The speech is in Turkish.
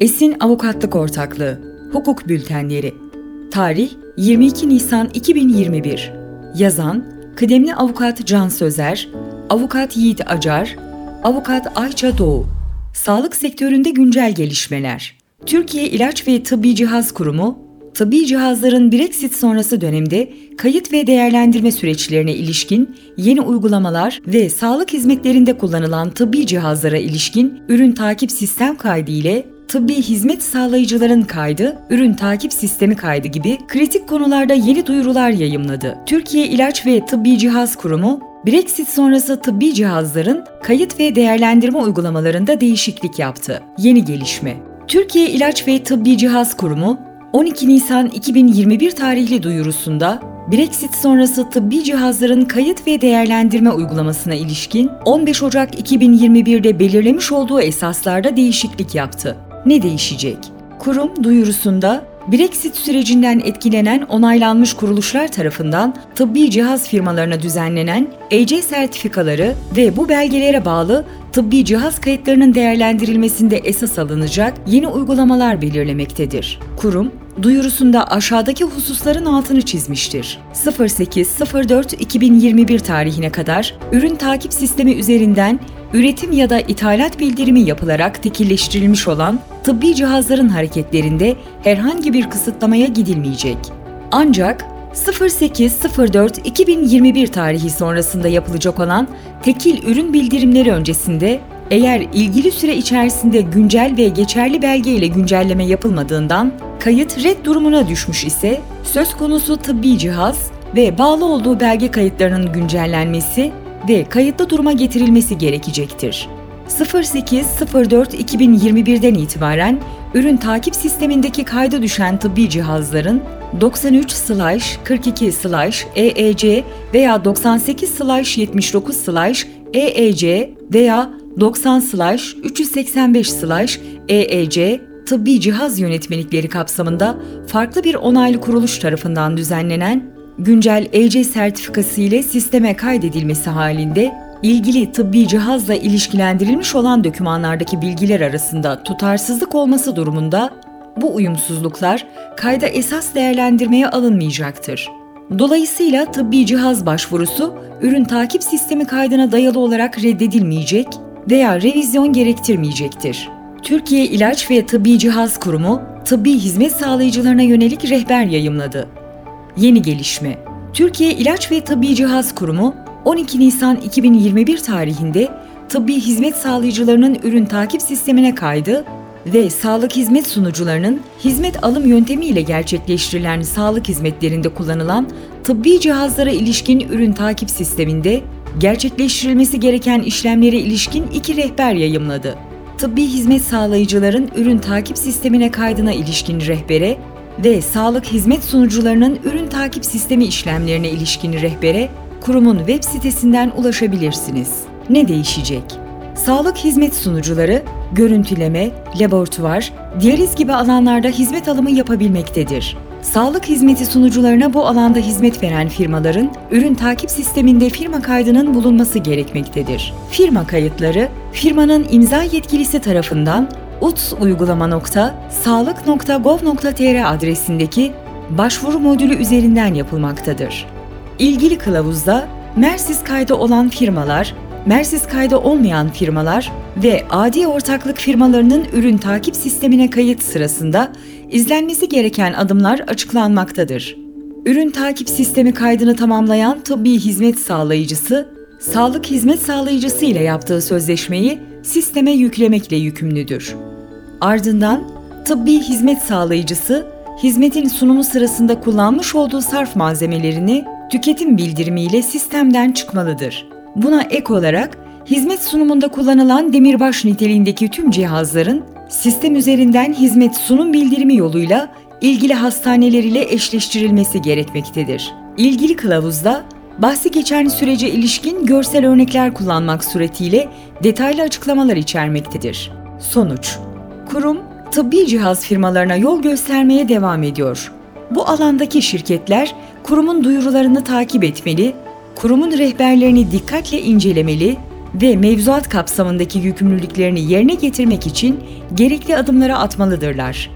Esin Avukatlık Ortaklığı Hukuk Bültenleri Tarih 22 Nisan 2021 Yazan Kıdemli Avukat Can Sözer Avukat Yiğit Acar Avukat Ayça Doğu. Sağlık sektöründe güncel gelişmeler. Türkiye İlaç ve Tıbbi Cihaz Kurumu tıbbi cihazların Brexit sonrası dönemde kayıt ve değerlendirme süreçlerine ilişkin yeni uygulamalar ve sağlık hizmetlerinde kullanılan tıbbi cihazlara ilişkin ürün takip sistem kaydı ile tıbbi hizmet sağlayıcıların kaydı, ürün takip sistemi kaydı gibi kritik konularda yeni duyurular yayımladı. Türkiye İlaç ve Tıbbi Cihaz Kurumu, Brexit sonrası tıbbi cihazların kayıt ve değerlendirme uygulamalarında değişiklik yaptı. Yeni gelişme. Türkiye İlaç ve Tıbbi Cihaz Kurumu, 12 Nisan 2021 tarihli duyurusunda Brexit sonrası tıbbi cihazların kayıt ve değerlendirme uygulamasına ilişkin 15 Ocak 2021'de belirlemiş olduğu esaslarda değişiklik yaptı. Ne değişecek? Kurum duyurusunda Brexit sürecinden etkilenen onaylanmış kuruluşlar tarafından tıbbi cihaz firmalarına düzenlenen EC sertifikaları ve bu belgelere bağlı tıbbi cihaz kayıtlarının değerlendirilmesinde esas alınacak yeni uygulamalar belirlemektedir. Kurum, duyurusunda aşağıdaki hususların altını çizmiştir. 08.04.2021 tarihine kadar ürün takip sistemi üzerinden üretim ya da ithalat bildirimi yapılarak tekilleştirilmiş olan tıbbi cihazların hareketlerinde herhangi bir kısıtlamaya gidilmeyecek. Ancak 08.04.2021 tarihi sonrasında yapılacak olan tekil ürün bildirimleri öncesinde eğer ilgili süre içerisinde güncel ve geçerli belge ile güncelleme yapılmadığından kayıt red durumuna düşmüş ise söz konusu tıbbi cihaz ve bağlı olduğu belge kayıtlarının güncellenmesi ve kayıtlı duruma getirilmesi gerekecektir. 08.04.2021'den itibaren ürün takip sistemindeki kayda düşen tıbbi cihazların 93 42 EEC veya 98 79 EEC veya 90 385 EEC tıbbi cihaz yönetmelikleri kapsamında farklı bir onaylı kuruluş tarafından düzenlenen güncel EC sertifikası ile sisteme kaydedilmesi halinde ilgili tıbbi cihazla ilişkilendirilmiş olan dokümanlardaki bilgiler arasında tutarsızlık olması durumunda bu uyumsuzluklar kayda esas değerlendirmeye alınmayacaktır. Dolayısıyla tıbbi cihaz başvurusu ürün takip sistemi kaydına dayalı olarak reddedilmeyecek veya revizyon gerektirmeyecektir. Türkiye İlaç ve Tıbbi Cihaz Kurumu, tıbbi hizmet sağlayıcılarına yönelik rehber yayımladı. Yeni gelişme. Türkiye İlaç ve Tıbbi Cihaz Kurumu 12 Nisan 2021 tarihinde tıbbi hizmet sağlayıcılarının ürün takip sistemine kaydı ve sağlık hizmet sunucularının hizmet alım yöntemiyle gerçekleştirilen sağlık hizmetlerinde kullanılan tıbbi cihazlara ilişkin ürün takip sisteminde gerçekleştirilmesi gereken işlemlere ilişkin iki rehber yayımladı. Tıbbi hizmet sağlayıcıların ürün takip sistemine kaydına ilişkin rehbere ve sağlık hizmet sunucularının ürün takip sistemi işlemlerine ilişkin rehbere kurumun web sitesinden ulaşabilirsiniz. Ne değişecek? Sağlık hizmet sunucuları görüntüleme, laboratuvar, diyaliz gibi alanlarda hizmet alımı yapabilmektedir. Sağlık hizmeti sunucularına bu alanda hizmet veren firmaların ürün takip sisteminde firma kaydının bulunması gerekmektedir. Firma kayıtları firmanın imza yetkilisi tarafından uts.uygulama.sağlık.gov.tr adresindeki başvuru modülü üzerinden yapılmaktadır. İlgili kılavuzda Mersiz kaydı olan firmalar, Mersiz kaydı olmayan firmalar ve adi ortaklık firmalarının ürün takip sistemine kayıt sırasında izlenmesi gereken adımlar açıklanmaktadır. Ürün takip sistemi kaydını tamamlayan tıbbi hizmet sağlayıcısı, sağlık hizmet sağlayıcısı ile yaptığı sözleşmeyi sisteme yüklemekle yükümlüdür. Ardından tıbbi hizmet sağlayıcısı, hizmetin sunumu sırasında kullanmış olduğu sarf malzemelerini tüketim bildirimiyle sistemden çıkmalıdır. Buna ek olarak hizmet sunumunda kullanılan demirbaş niteliğindeki tüm cihazların sistem üzerinden hizmet sunum bildirimi yoluyla ilgili hastaneler ile eşleştirilmesi gerekmektedir. İlgili kılavuzda bahsi geçen sürece ilişkin görsel örnekler kullanmak suretiyle detaylı açıklamalar içermektedir. Sonuç Kurum, tıbbi cihaz firmalarına yol göstermeye devam ediyor. Bu alandaki şirketler kurumun duyurularını takip etmeli, kurumun rehberlerini dikkatle incelemeli, ve mevzuat kapsamındaki yükümlülüklerini yerine getirmek için gerekli adımları atmalıdırlar.